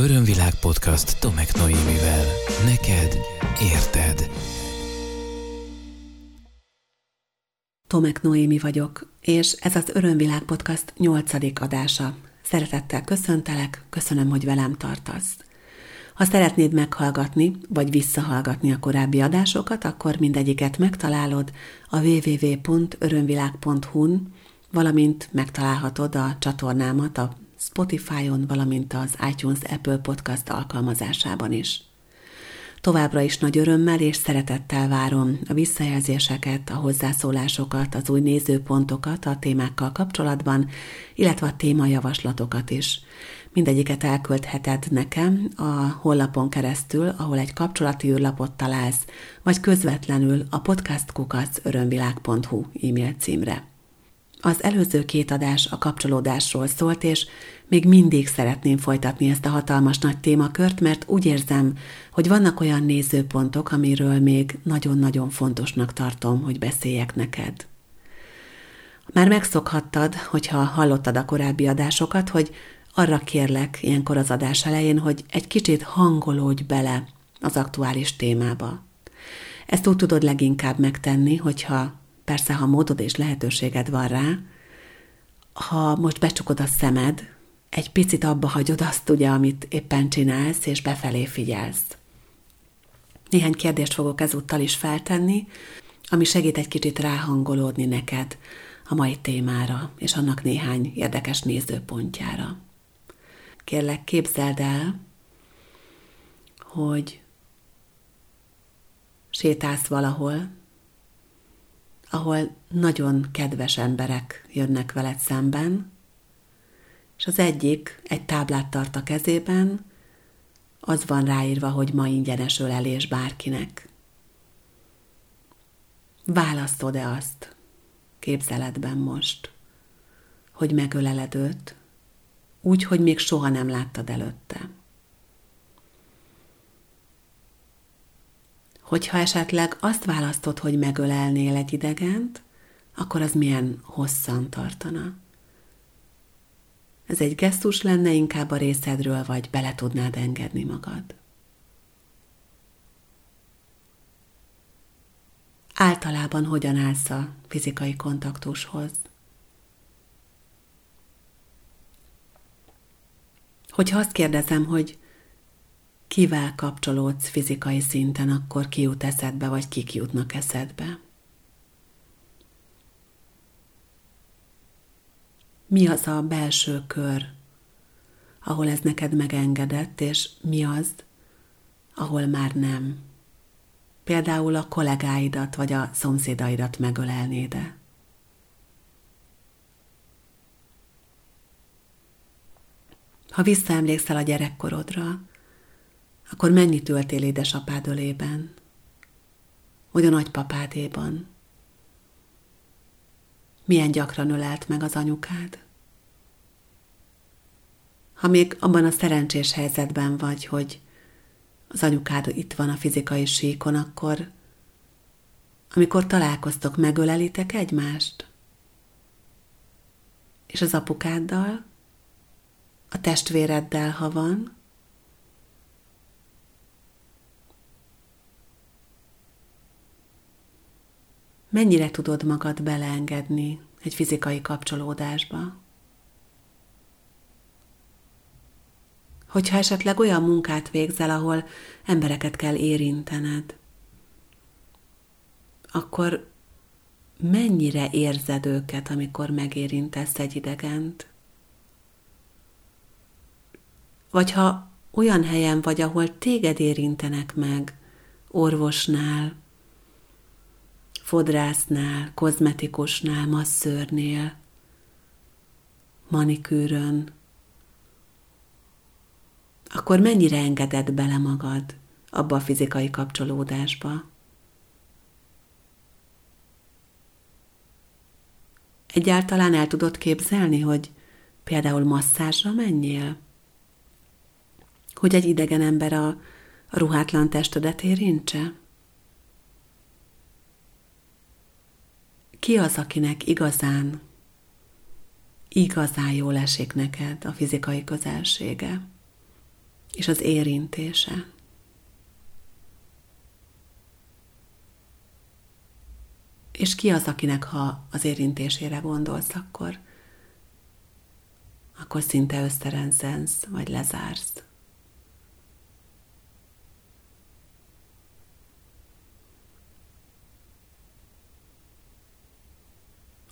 Örömvilág podcast Tomek Noémivel. Neked érted. Tomek Noémi vagyok, és ez az Örömvilág podcast nyolcadik adása. Szeretettel köszöntelek, köszönöm, hogy velem tartasz. Ha szeretnéd meghallgatni, vagy visszahallgatni a korábbi adásokat, akkor mindegyiket megtalálod a www.örömvilág.hu-n, valamint megtalálhatod a csatornámat a Spotify-on, valamint az iTunes Apple Podcast alkalmazásában is. Továbbra is nagy örömmel és szeretettel várom a visszajelzéseket, a hozzászólásokat, az új nézőpontokat a témákkal kapcsolatban, illetve a témajavaslatokat is. Mindegyiket elküldheted nekem a honlapon keresztül, ahol egy kapcsolati űrlapot találsz, vagy közvetlenül a podcastkukac.örömvilág.hu e-mail címre. Az előző két adás a kapcsolódásról szólt, és még mindig szeretném folytatni ezt a hatalmas nagy témakört, mert úgy érzem, hogy vannak olyan nézőpontok, amiről még nagyon-nagyon fontosnak tartom, hogy beszéljek neked. Már megszokhattad, hogyha hallottad a korábbi adásokat, hogy arra kérlek ilyenkor az adás elején, hogy egy kicsit hangolódj bele az aktuális témába. Ezt úgy tudod leginkább megtenni, hogyha persze, ha módod és lehetőséged van rá, ha most becsukod a szemed, egy picit abba hagyod azt ugye, amit éppen csinálsz, és befelé figyelsz. Néhány kérdést fogok ezúttal is feltenni, ami segít egy kicsit ráhangolódni neked a mai témára, és annak néhány érdekes nézőpontjára. Kérlek, képzeld el, hogy sétálsz valahol, ahol nagyon kedves emberek jönnek veled szemben, és az egyik egy táblát tart a kezében, az van ráírva, hogy ma ingyenes ölelés bárkinek. Választod-e azt képzeletben most, hogy megöleled őt, úgy, hogy még soha nem láttad előtte? Hogyha esetleg azt választod, hogy megölelnél egy idegent, akkor az milyen hosszan tartana. Ez egy gesztus lenne inkább a részedről, vagy bele tudnád engedni magad. Általában hogyan állsz a fizikai kontaktushoz? Hogyha azt kérdezem, hogy kivel kapcsolódsz fizikai szinten, akkor ki jut eszedbe, vagy kik jutnak eszedbe. Mi az a belső kör, ahol ez neked megengedett, és mi az, ahol már nem. Például a kollégáidat vagy a szomszédaidat megölelnéd-e. Ha visszaemlékszel a gyerekkorodra, akkor mennyit ültél édesapád ölében, vagy a nagypapádéban? Milyen gyakran ölelt meg az anyukád? Ha még abban a szerencsés helyzetben vagy, hogy az anyukád itt van a fizikai síkon, akkor amikor találkoztok, megölelitek egymást? És az apukáddal? A testvéreddel, ha van? Mennyire tudod magad beleengedni egy fizikai kapcsolódásba. Hogyha esetleg olyan munkát végzel, ahol embereket kell érintened, akkor mennyire érzed őket, amikor megérintesz egy idegent? Vagy ha olyan helyen vagy, ahol téged érintenek meg, orvosnál, fodrásznál, kozmetikusnál, masszörnél, manikűrön, akkor mennyire engeded bele magad abba a fizikai kapcsolódásba? Egyáltalán el tudod képzelni, hogy például masszázsra menjél? Hogy egy idegen ember a, a ruhátlan testedet érintse? Ki az, akinek igazán, igazán jól esik neked a fizikai közelsége? és az érintése. És ki az, akinek ha az érintésére gondolsz, akkor, akkor szinte összerendzensz, vagy lezársz.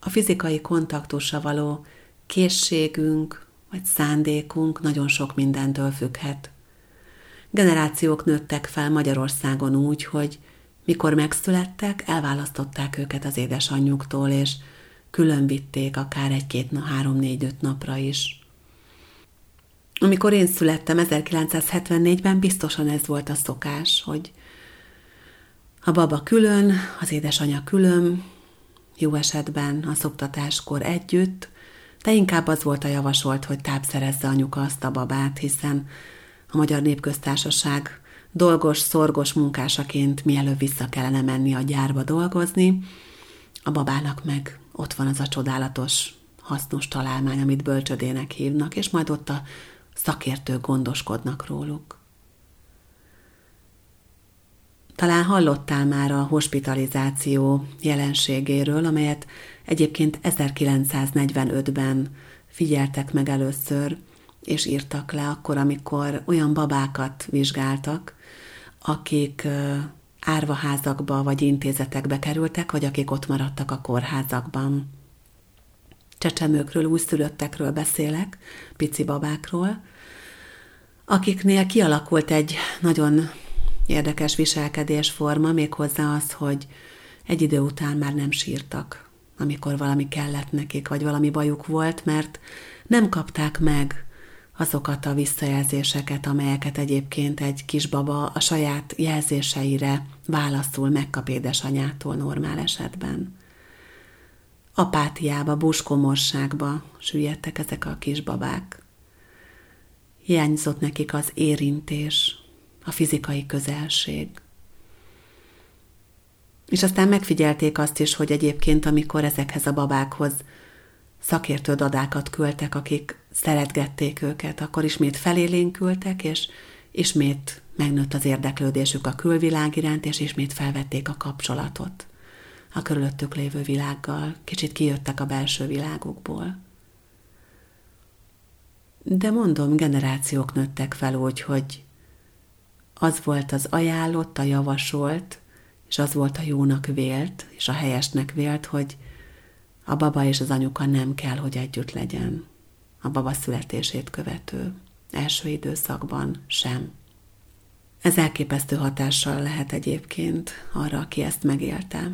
A fizikai kontaktusra való készségünk vagy szándékunk nagyon sok mindentől függhet. Generációk nőttek fel Magyarországon úgy, hogy mikor megszülettek, elválasztották őket az édesanyjuktól, és külön vitték akár egy-két, na, három, négy, öt napra is. Amikor én születtem 1974-ben, biztosan ez volt a szokás, hogy a baba külön, az édesanyja külön, jó esetben a szoktatáskor együtt, de inkább az volt a javasolt, hogy tápszerezze anyuka azt a babát, hiszen a Magyar Népköztársaság dolgos, szorgos munkásaként mielőbb vissza kellene menni a gyárba dolgozni, a babának meg ott van az a csodálatos, hasznos találmány, amit bölcsödének hívnak, és majd ott a szakértők gondoskodnak róluk. Talán hallottál már a hospitalizáció jelenségéről, amelyet egyébként 1945-ben figyeltek meg először, és írtak le akkor, amikor olyan babákat vizsgáltak, akik árvaházakba vagy intézetekbe kerültek, vagy akik ott maradtak a kórházakban. Csecsemőkről, újszülöttekről beszélek, pici babákról, akiknél kialakult egy nagyon érdekes viselkedésforma, méghozzá az, hogy egy idő után már nem sírtak, amikor valami kellett nekik, vagy valami bajuk volt, mert nem kapták meg azokat a visszajelzéseket, amelyeket egyébként egy kisbaba a saját jelzéseire válaszul megkap édesanyától normál esetben. Apátiába, buskomorságba süllyedtek ezek a kisbabák. Hiányzott nekik az érintés, a fizikai közelség. És aztán megfigyelték azt is, hogy egyébként, amikor ezekhez a babákhoz szakértő dadákat küldtek, akik szeretgették őket, akkor ismét felélénkültek, és ismét megnőtt az érdeklődésük a külvilág iránt, és ismét felvették a kapcsolatot a körülöttük lévő világgal, kicsit kijöttek a belső világukból. De mondom, generációk nőttek fel úgy, hogy az volt az ajánlott, a javasolt, és az volt a jónak vélt, és a helyesnek vélt, hogy a baba és az anyuka nem kell, hogy együtt legyen a baba születését követő első időszakban sem. Ez elképesztő hatással lehet egyébként arra, aki ezt megélte.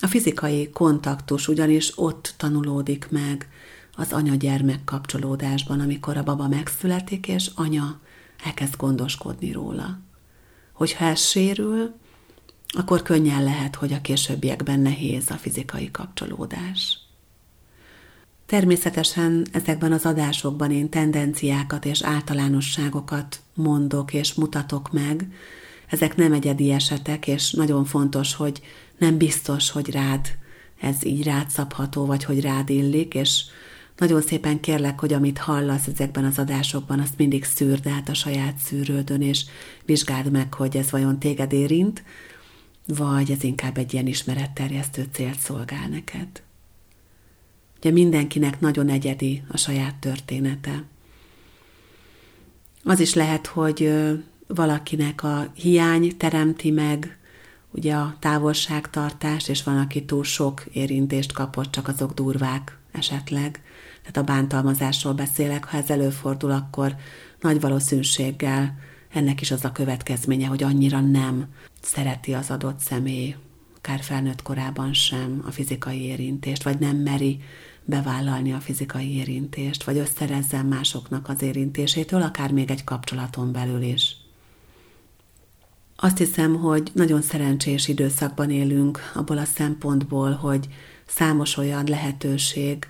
A fizikai kontaktus ugyanis ott tanulódik meg az anya-gyermek kapcsolódásban, amikor a baba megszületik, és anya elkezd gondoskodni róla. Hogyha ez sérül, akkor könnyen lehet, hogy a későbbiekben nehéz a fizikai kapcsolódás. Természetesen ezekben az adásokban én tendenciákat és általánosságokat mondok és mutatok meg. Ezek nem egyedi esetek, és nagyon fontos, hogy nem biztos, hogy rád ez így rád szabható, vagy hogy rád illik, és nagyon szépen kérlek, hogy amit hallasz ezekben az adásokban, azt mindig szűrd át a saját szűrődön, és vizsgáld meg, hogy ez vajon téged érint, vagy ez inkább egy ilyen ismeretterjesztő célt szolgál neked. Ugye mindenkinek nagyon egyedi a saját története. Az is lehet, hogy valakinek a hiány teremti meg ugye a távolságtartást, és van, aki túl sok érintést kapott, csak azok durvák esetleg. Tehát a bántalmazásról beszélek, ha ez előfordul, akkor nagy valószínűséggel ennek is az a következménye, hogy annyira nem szereti az adott személy, akár felnőtt korában sem a fizikai érintést, vagy nem meri bevállalni a fizikai érintést, vagy összerezzen másoknak az érintésétől, akár még egy kapcsolaton belül is. Azt hiszem, hogy nagyon szerencsés időszakban élünk abból a szempontból, hogy számos olyan lehetőség,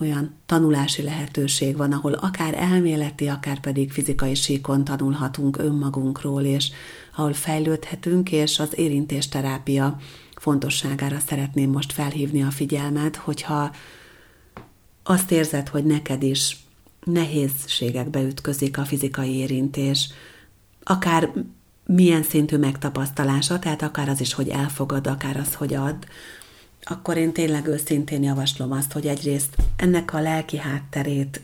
olyan tanulási lehetőség van, ahol akár elméleti, akár pedig fizikai síkon tanulhatunk önmagunkról, és ahol fejlődhetünk, és az érintésterápia fontosságára szeretném most felhívni a figyelmet, hogyha azt érzed, hogy neked is nehézségekbe ütközik a fizikai érintés, akár milyen szintű megtapasztalása, tehát akár az is, hogy elfogad, akár az, hogy ad, akkor én tényleg őszintén javaslom azt, hogy egyrészt ennek a lelki hátterét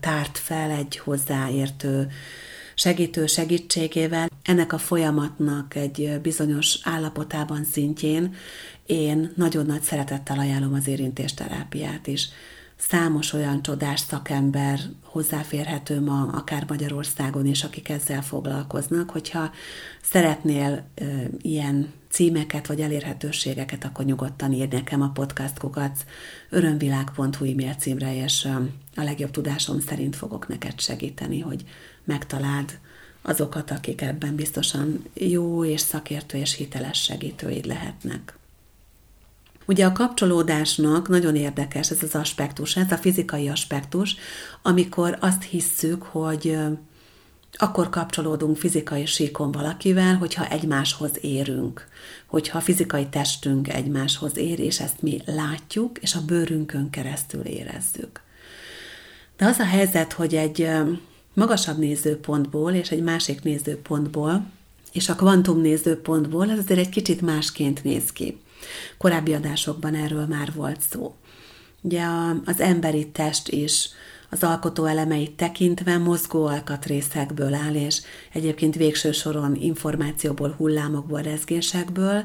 tárt fel egy hozzáértő segítő segítségével. Ennek a folyamatnak egy bizonyos állapotában szintjén én nagyon nagy szeretettel ajánlom az érintésterápiát is. Számos olyan csodás szakember hozzáférhető ma, akár Magyarországon is, akik ezzel foglalkoznak, hogyha szeretnél e, ilyen címeket vagy elérhetőségeket, akkor nyugodtan írj nekem a podcastkukat örömvilág.hu e-mail címre, és a legjobb tudásom szerint fogok neked segíteni, hogy megtaláld azokat, akik ebben biztosan jó és szakértő és hiteles segítőid lehetnek. Ugye a kapcsolódásnak nagyon érdekes ez az aspektus, ez a fizikai aspektus, amikor azt hisszük, hogy akkor kapcsolódunk fizikai síkon valakivel, hogyha egymáshoz érünk, hogyha a fizikai testünk egymáshoz ér, és ezt mi látjuk, és a bőrünkön keresztül érezzük. De az a helyzet, hogy egy magasabb nézőpontból és egy másik nézőpontból, és a kvantum nézőpontból ez azért egy kicsit másként néz ki. Korábbi adásokban erről már volt szó. Ugye az emberi test is az alkotó elemeit tekintve mozgó alkatrészekből áll, és egyébként végső soron információból, hullámokból, rezgésekből,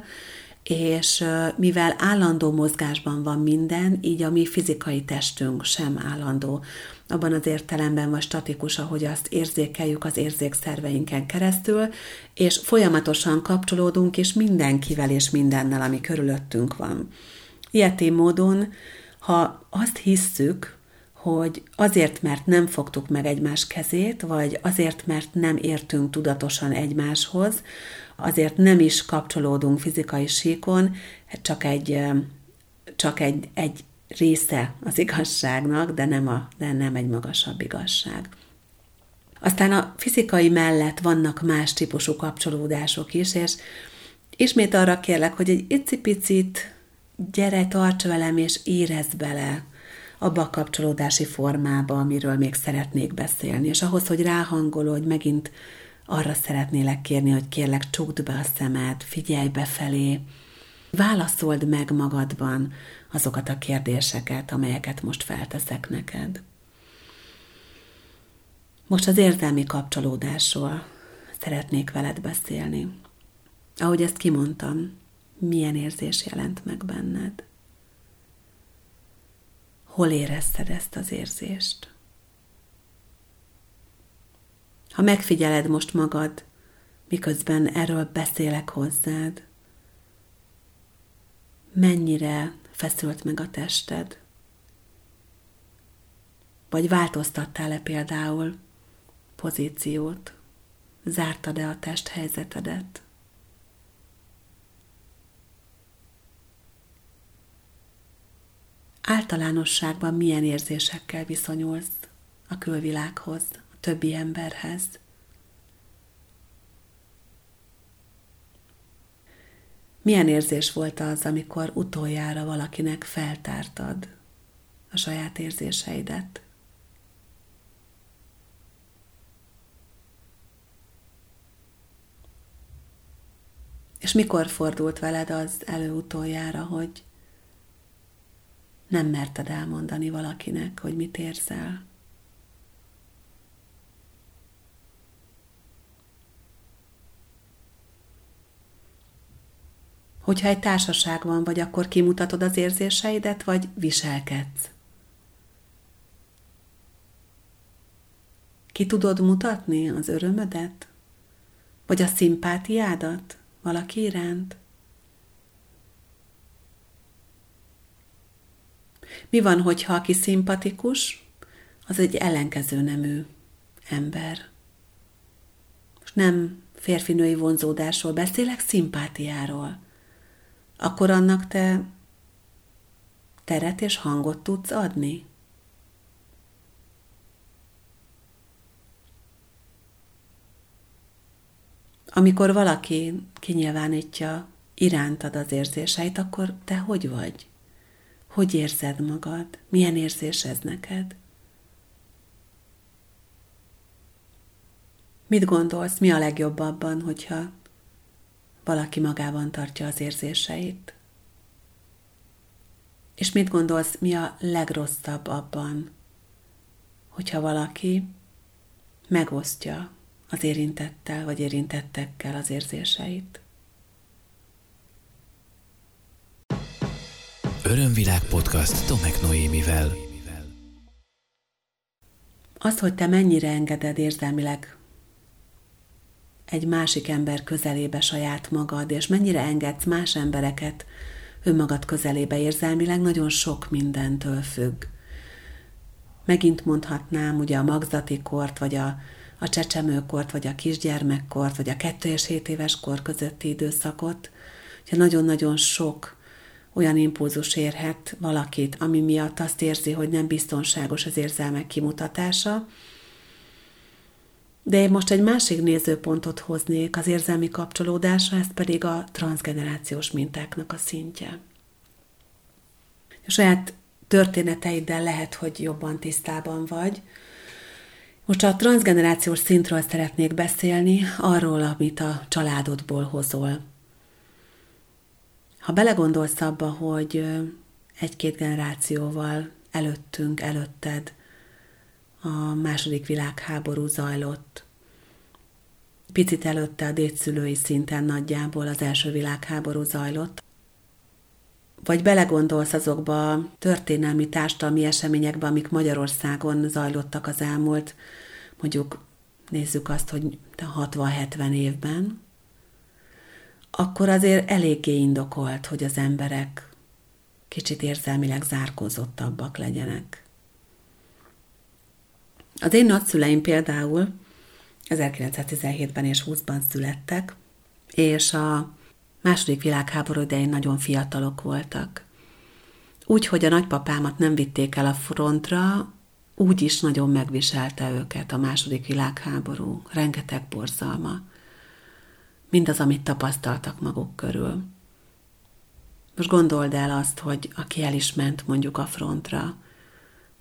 és mivel állandó mozgásban van minden, így a mi fizikai testünk sem állandó abban az értelemben vagy statikus, ahogy azt érzékeljük az érzékszerveinken keresztül, és folyamatosan kapcsolódunk és mindenkivel és mindennel, ami körülöttünk van. Ilyetén módon, ha azt hisszük, hogy azért, mert nem fogtuk meg egymás kezét, vagy azért, mert nem értünk tudatosan egymáshoz, azért nem is kapcsolódunk fizikai síkon, csak egy, csak egy, egy része az igazságnak, de nem, a, de nem egy magasabb igazság. Aztán a fizikai mellett vannak más típusú kapcsolódások is, és ismét arra kérlek, hogy egy icipicit gyere, tarts velem, és érezd bele abba a kapcsolódási formába, amiről még szeretnék beszélni. És ahhoz, hogy ráhangolódj, megint arra szeretnélek kérni, hogy kérlek csukd be a szemed, figyelj befelé, válaszold meg magadban azokat a kérdéseket, amelyeket most felteszek neked. Most az érzelmi kapcsolódásról szeretnék veled beszélni. Ahogy ezt kimondtam, milyen érzés jelent meg benned? Hol érezted ezt az érzést? Ha megfigyeled most magad, miközben erről beszélek hozzád, mennyire feszült meg a tested? Vagy változtattál-e például pozíciót? Zártad-e a testhelyzetedet? Általánosságban milyen érzésekkel viszonyulsz a külvilághoz, a többi emberhez? Milyen érzés volt az, amikor utoljára valakinek feltártad a saját érzéseidet? És mikor fordult veled az előutoljára, hogy nem merted elmondani valakinek, hogy mit érzel? Hogyha egy társaságban vagy, akkor kimutatod az érzéseidet, vagy viselkedsz? Ki tudod mutatni az örömödet? Vagy a szimpátiádat valaki iránt? Mi van, hogyha aki szimpatikus, az egy ellenkező nemű ember? Most nem férfinői vonzódásról beszélek, szimpátiáról akkor annak te teret és hangot tudsz adni? Amikor valaki kinyilvánítja irántad az érzéseit, akkor te hogy vagy? Hogy érzed magad? Milyen érzés ez neked? Mit gondolsz, mi a legjobb abban, hogyha valaki magában tartja az érzéseit? És mit gondolsz, mi a legrosszabb abban, hogyha valaki megosztja az érintettel vagy érintettekkel az érzéseit? Örömvilág podcast Tomek Noémivel. Az, hogy te mennyire engeded érzelmileg egy másik ember közelébe saját magad, és mennyire engedsz más embereket önmagad közelébe érzelmileg, nagyon sok mindentől függ. Megint mondhatnám ugye a magzati kort, vagy a, a csecsemőkort, vagy a kisgyermekkort, vagy a kettő és hét éves kor közötti időszakot, hogy nagyon-nagyon sok olyan impulzus érhet valakit, ami miatt azt érzi, hogy nem biztonságos az érzelmek kimutatása, de én most egy másik nézőpontot hoznék az érzelmi kapcsolódásra, ez pedig a transgenerációs mintáknak a szintje. A saját történeteiddel lehet, hogy jobban tisztában vagy. Most a transgenerációs szintről szeretnék beszélni, arról, amit a családodból hozol. Ha belegondolsz abba, hogy egy-két generációval előttünk, előtted a második világháború zajlott. Picit előtte a dédszülői szinten nagyjából az első világháború zajlott. Vagy belegondolsz azokba a történelmi társadalmi eseményekbe, amik Magyarországon zajlottak az elmúlt, mondjuk nézzük azt, hogy 60-70 évben, akkor azért eléggé indokolt, hogy az emberek kicsit érzelmileg zárkózottabbak legyenek. Az én nagyszüleim például 1917-ben és 20-ban születtek, és a második világháború idején nagyon fiatalok voltak. Úgy, hogy a nagypapámat nem vitték el a frontra, úgy is nagyon megviselte őket a második világháború, rengeteg borzalma. Mindaz, amit tapasztaltak maguk körül. Most gondold el azt, hogy aki el is ment mondjuk a frontra,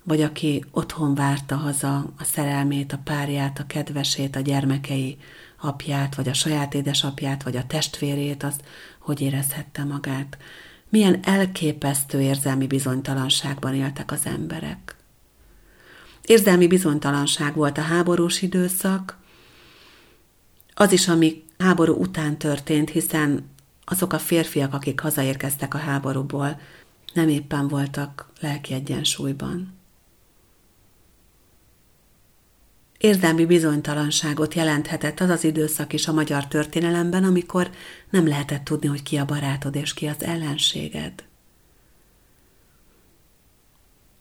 vagy aki otthon várta haza a szerelmét, a párját, a kedvesét, a gyermekei apját, vagy a saját édesapját, vagy a testvérét, az hogy érezhette magát. Milyen elképesztő érzelmi bizonytalanságban éltek az emberek. Érzelmi bizonytalanság volt a háborús időszak, az is, ami háború után történt, hiszen azok a férfiak, akik hazaérkeztek a háborúból, nem éppen voltak lelki egyensúlyban. Érzelmi bizonytalanságot jelenthetett az az időszak is a magyar történelemben, amikor nem lehetett tudni, hogy ki a barátod és ki az ellenséged.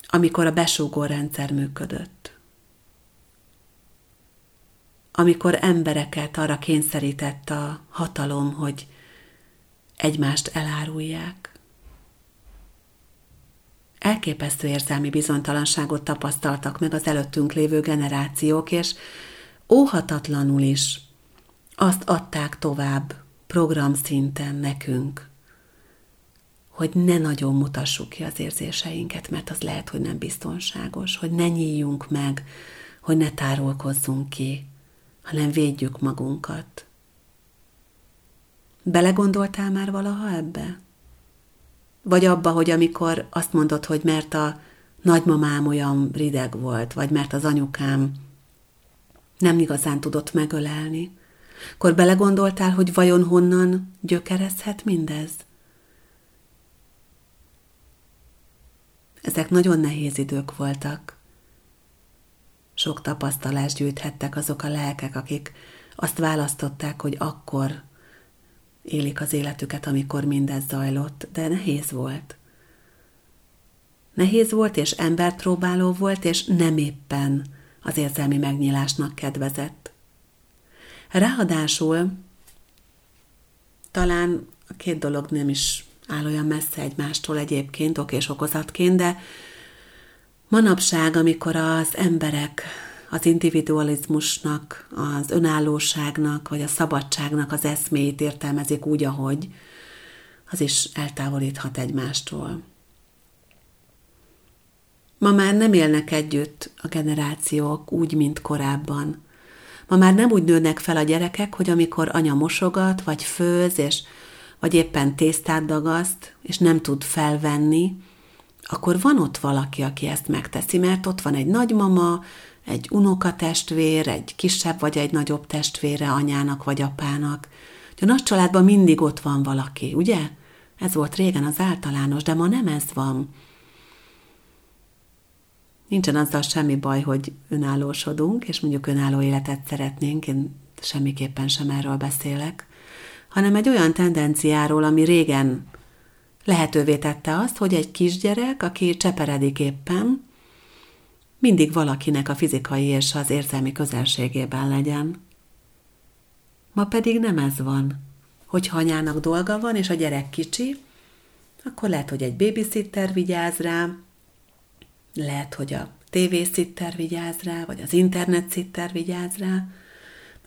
Amikor a besúgó rendszer működött. Amikor embereket arra kényszerített a hatalom, hogy egymást elárulják elképesztő érzelmi bizonytalanságot tapasztaltak meg az előttünk lévő generációk, és óhatatlanul is azt adták tovább programszinten nekünk, hogy ne nagyon mutassuk ki az érzéseinket, mert az lehet, hogy nem biztonságos, hogy ne nyíljunk meg, hogy ne tárolkozzunk ki, hanem védjük magunkat. Belegondoltál már valaha ebbe? Vagy abba, hogy amikor azt mondod, hogy mert a nagymamám olyan rideg volt, vagy mert az anyukám nem igazán tudott megölelni, akkor belegondoltál, hogy vajon honnan gyökerezhet mindez? Ezek nagyon nehéz idők voltak. Sok tapasztalást gyűjthettek azok a lelkek, akik azt választották, hogy akkor élik az életüket, amikor mindez zajlott, de nehéz volt. Nehéz volt, és embertróbáló volt, és nem éppen az érzelmi megnyílásnak kedvezett. Ráadásul talán a két dolog nem is áll olyan messze egymástól egyébként, ok és okozatként, de manapság, amikor az emberek az individualizmusnak, az önállóságnak, vagy a szabadságnak az eszméjét értelmezik úgy, ahogy, az is eltávolíthat egymástól. Ma már nem élnek együtt a generációk úgy, mint korábban. Ma már nem úgy nőnek fel a gyerekek, hogy amikor anya mosogat, vagy főz, és, vagy éppen tésztát dagaszt, és nem tud felvenni, akkor van ott valaki, aki ezt megteszi, mert ott van egy nagymama, egy unokatestvér, egy kisebb vagy egy nagyobb testvére anyának vagy apának. A nagy családban mindig ott van valaki, ugye? Ez volt régen az általános, de ma nem ez van. Nincsen azzal semmi baj, hogy önállósodunk, és mondjuk önálló életet szeretnénk, én semmiképpen sem erről beszélek, hanem egy olyan tendenciáról, ami régen lehetővé tette azt, hogy egy kisgyerek, aki cseperedik éppen, mindig valakinek a fizikai és az érzelmi közelségében legyen. Ma pedig nem ez van. Hogyha anyának dolga van, és a gyerek kicsi, akkor lehet, hogy egy babysitter vigyáz rá, lehet, hogy a tévészitter vigyáz rá, vagy az internet vigyáz rá,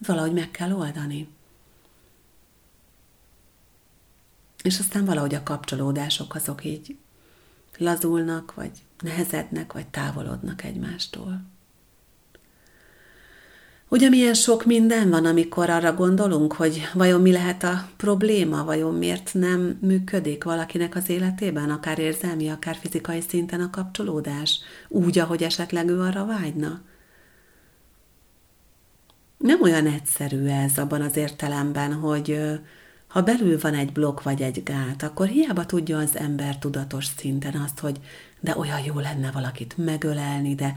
valahogy meg kell oldani. És aztán valahogy a kapcsolódások azok így lazulnak, vagy nehezednek, vagy távolodnak egymástól. Ugye milyen sok minden van, amikor arra gondolunk, hogy vajon mi lehet a probléma, vajon miért nem működik valakinek az életében, akár érzelmi, akár fizikai szinten a kapcsolódás, úgy, ahogy esetleg ő arra vágyna. Nem olyan egyszerű ez abban az értelemben, hogy ha belül van egy blokk vagy egy gát, akkor hiába tudja az ember tudatos szinten azt, hogy de olyan jó lenne valakit megölelni, de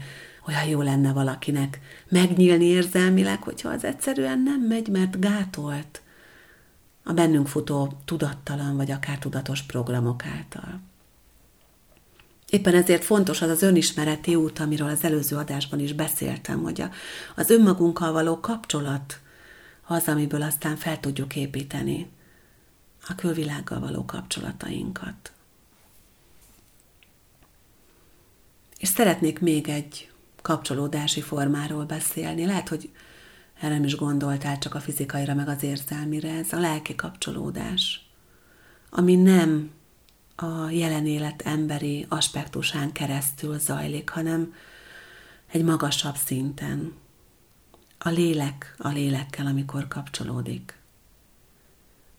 olyan jó lenne valakinek megnyílni érzelmileg, hogyha az egyszerűen nem megy, mert gátolt a bennünk futó tudattalan vagy akár tudatos programok által. Éppen ezért fontos az az önismereti út, amiről az előző adásban is beszéltem, hogy az önmagunkkal való kapcsolat az, amiből aztán fel tudjuk építeni a külvilággal való kapcsolatainkat. És szeretnék még egy kapcsolódási formáról beszélni. Lehet, hogy erre nem is gondoltál csak a fizikaira, meg az érzelmire. Ez a lelki kapcsolódás, ami nem a jelen élet emberi aspektusán keresztül zajlik, hanem egy magasabb szinten. A lélek a lélekkel, amikor kapcsolódik.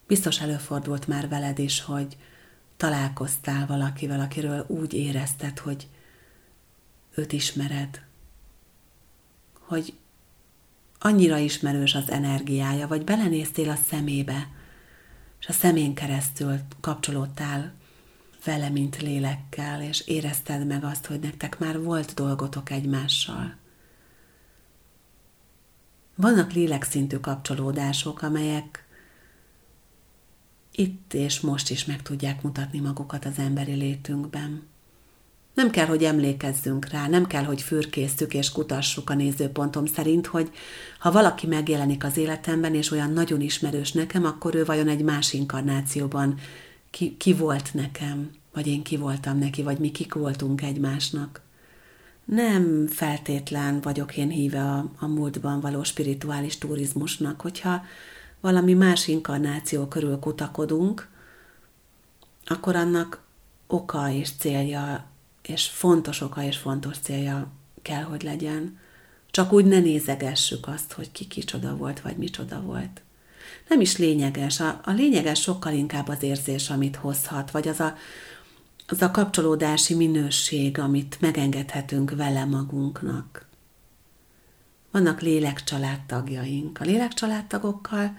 Biztos előfordult már veled is, hogy találkoztál valakivel, akiről úgy érezted, hogy őt ismered, hogy annyira ismerős az energiája, vagy belenéztél a szemébe, és a szemén keresztül kapcsolódtál vele, mint lélekkel, és érezted meg azt, hogy nektek már volt dolgotok egymással. Vannak lélekszintű kapcsolódások, amelyek itt és most is meg tudják mutatni magukat az emberi létünkben. Nem kell, hogy emlékezzünk rá, nem kell, hogy fürkésztük és kutassuk a nézőpontom szerint, hogy ha valaki megjelenik az életemben, és olyan nagyon ismerős nekem, akkor ő vajon egy más inkarnációban ki, ki volt nekem, vagy én ki voltam neki, vagy mi kik voltunk egymásnak. Nem feltétlen vagyok én híve a, a múltban való spirituális turizmusnak, hogyha valami más inkarnáció körül kutakodunk, akkor annak oka és célja és fontos oka és fontos célja kell, hogy legyen. Csak úgy ne nézegessük azt, hogy ki kicsoda volt, vagy micsoda volt. Nem is lényeges. A, a lényeges sokkal inkább az érzés, amit hozhat, vagy az a, az a kapcsolódási minőség, amit megengedhetünk vele magunknak. Vannak lélekcsaládtagjaink. A lélekcsaládtagokkal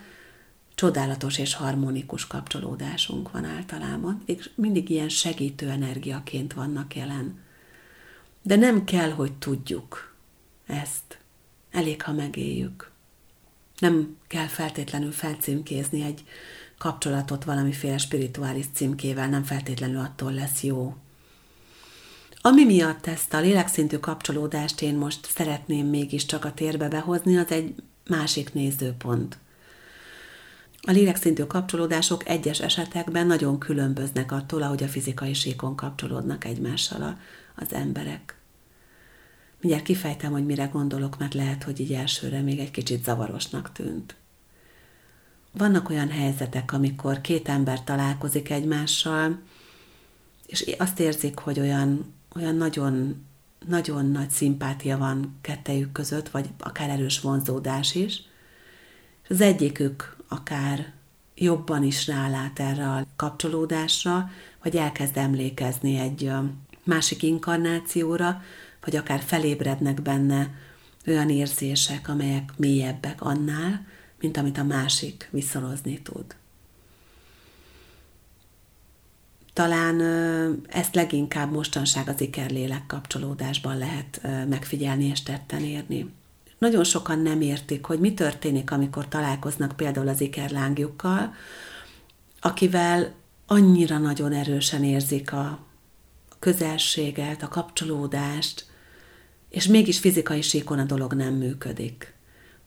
csodálatos és harmonikus kapcsolódásunk van általában, és mindig ilyen segítő energiaként vannak jelen. De nem kell, hogy tudjuk ezt. Elég, ha megéljük. Nem kell feltétlenül felcímkézni egy kapcsolatot valamiféle spirituális címkével, nem feltétlenül attól lesz jó. Ami miatt ezt a lélekszintű kapcsolódást én most szeretném mégiscsak a térbe behozni, az egy másik nézőpont – a lélekszintű kapcsolódások egyes esetekben nagyon különböznek attól, ahogy a fizikai síkon kapcsolódnak egymással a, az emberek. Mindjárt kifejtem, hogy mire gondolok, mert lehet, hogy így elsőre még egy kicsit zavarosnak tűnt. Vannak olyan helyzetek, amikor két ember találkozik egymással, és azt érzik, hogy olyan, olyan nagyon nagyon nagy szimpátia van kettejük között, vagy akár erős vonzódás is. És az egyikük akár jobban is rálát erre a kapcsolódásra, vagy elkezd emlékezni egy másik inkarnációra, vagy akár felébrednek benne olyan érzések, amelyek mélyebbek annál, mint amit a másik viszorozni tud. Talán ezt leginkább mostanság az ikerlélek kapcsolódásban lehet megfigyelni és tetten érni. Nagyon sokan nem értik, hogy mi történik, amikor találkoznak például az ikerlángjukkal, akivel annyira nagyon erősen érzik a közelséget, a kapcsolódást, és mégis fizikai síkon a dolog nem működik.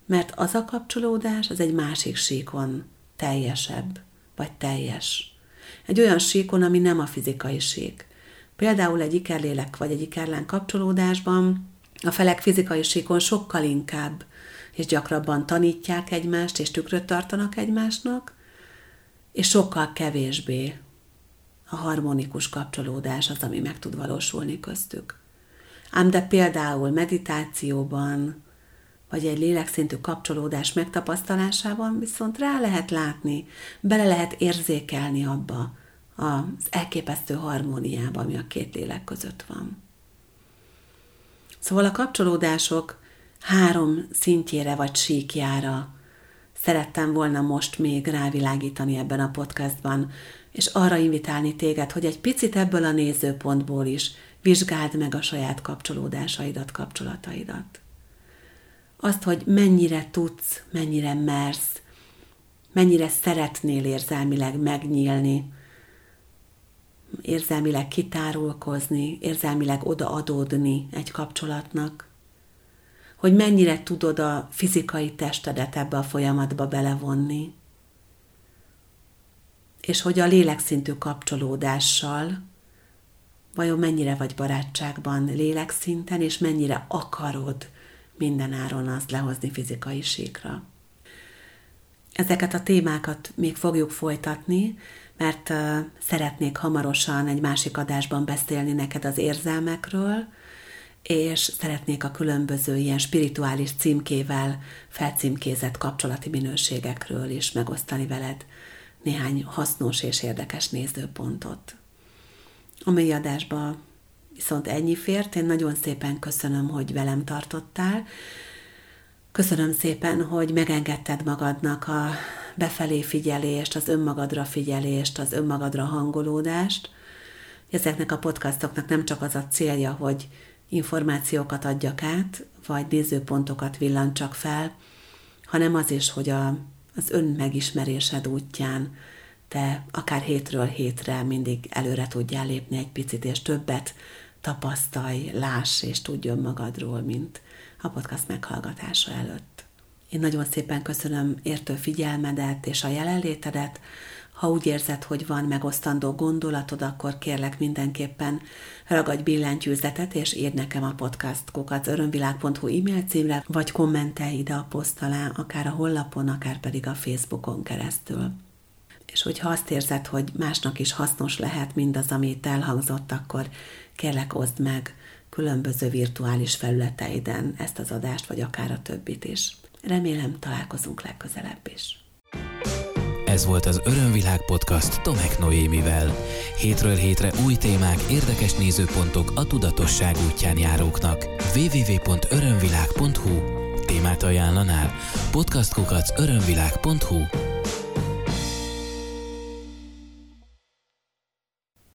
Mert az a kapcsolódás, az egy másik síkon teljesebb, vagy teljes. Egy olyan síkon, ami nem a fizikai sík. Például egy ikerlélek vagy egy ikerlán kapcsolódásban a felek fizikai síkon sokkal inkább és gyakrabban tanítják egymást, és tükröt tartanak egymásnak, és sokkal kevésbé a harmonikus kapcsolódás az, ami meg tud valósulni köztük. Ám de például meditációban, vagy egy lélekszintű kapcsolódás megtapasztalásában viszont rá lehet látni, bele lehet érzékelni abba az elképesztő harmóniába, ami a két lélek között van. Szóval a kapcsolódások három szintjére vagy síkjára szerettem volna most még rávilágítani ebben a podcastban, és arra invitálni téged, hogy egy picit ebből a nézőpontból is vizsgáld meg a saját kapcsolódásaidat, kapcsolataidat. Azt, hogy mennyire tudsz, mennyire mersz, mennyire szeretnél érzelmileg megnyílni, érzelmileg kitárulkozni, érzelmileg odaadódni egy kapcsolatnak, hogy mennyire tudod a fizikai testedet ebbe a folyamatba belevonni, és hogy a lélekszintű kapcsolódással vajon mennyire vagy barátságban lélekszinten, és mennyire akarod mindenáron azt lehozni fizikai síkra. Ezeket a témákat még fogjuk folytatni, mert szeretnék hamarosan egy másik adásban beszélni neked az érzelmekről, és szeretnék a különböző ilyen spirituális címkével felcímkézett kapcsolati minőségekről is megosztani veled néhány hasznos és érdekes nézőpontot. A mai adásba viszont ennyi fért. Én nagyon szépen köszönöm, hogy velem tartottál. Köszönöm szépen, hogy megengedted magadnak a befelé figyelést, az önmagadra figyelést, az önmagadra hangolódást. Ezeknek a podcastoknak nem csak az a célja, hogy információkat adjak át, vagy nézőpontokat villancsak fel, hanem az is, hogy a, az önmegismerésed útján te akár hétről hétre mindig előre tudjál lépni egy picit, és többet tapasztalj, láss és tudj önmagadról, mint a podcast meghallgatása előtt. Én nagyon szépen köszönöm értő figyelmedet és a jelenlétedet. Ha úgy érzed, hogy van megosztandó gondolatod, akkor kérlek mindenképpen ragadj billentyűzetet, és írd nekem a podcast kukat örömvilág.hu e-mail címre, vagy kommentelj ide a poszt alá, akár a hollapon, akár pedig a Facebookon keresztül. És hogyha azt érzed, hogy másnak is hasznos lehet mindaz, ami itt elhangzott, akkor kérlek oszd meg különböző virtuális felületeiden ezt az adást, vagy akár a többit is. Remélem találkozunk legközelebb is. Ez volt az Örömvilág podcast Tomek Noémivel. Hétről hétre új témák, érdekes nézőpontok a tudatosság útján járóknak. www.örömvilág.hu Témát ajánlanál? Podcastkukac örömvilág.hu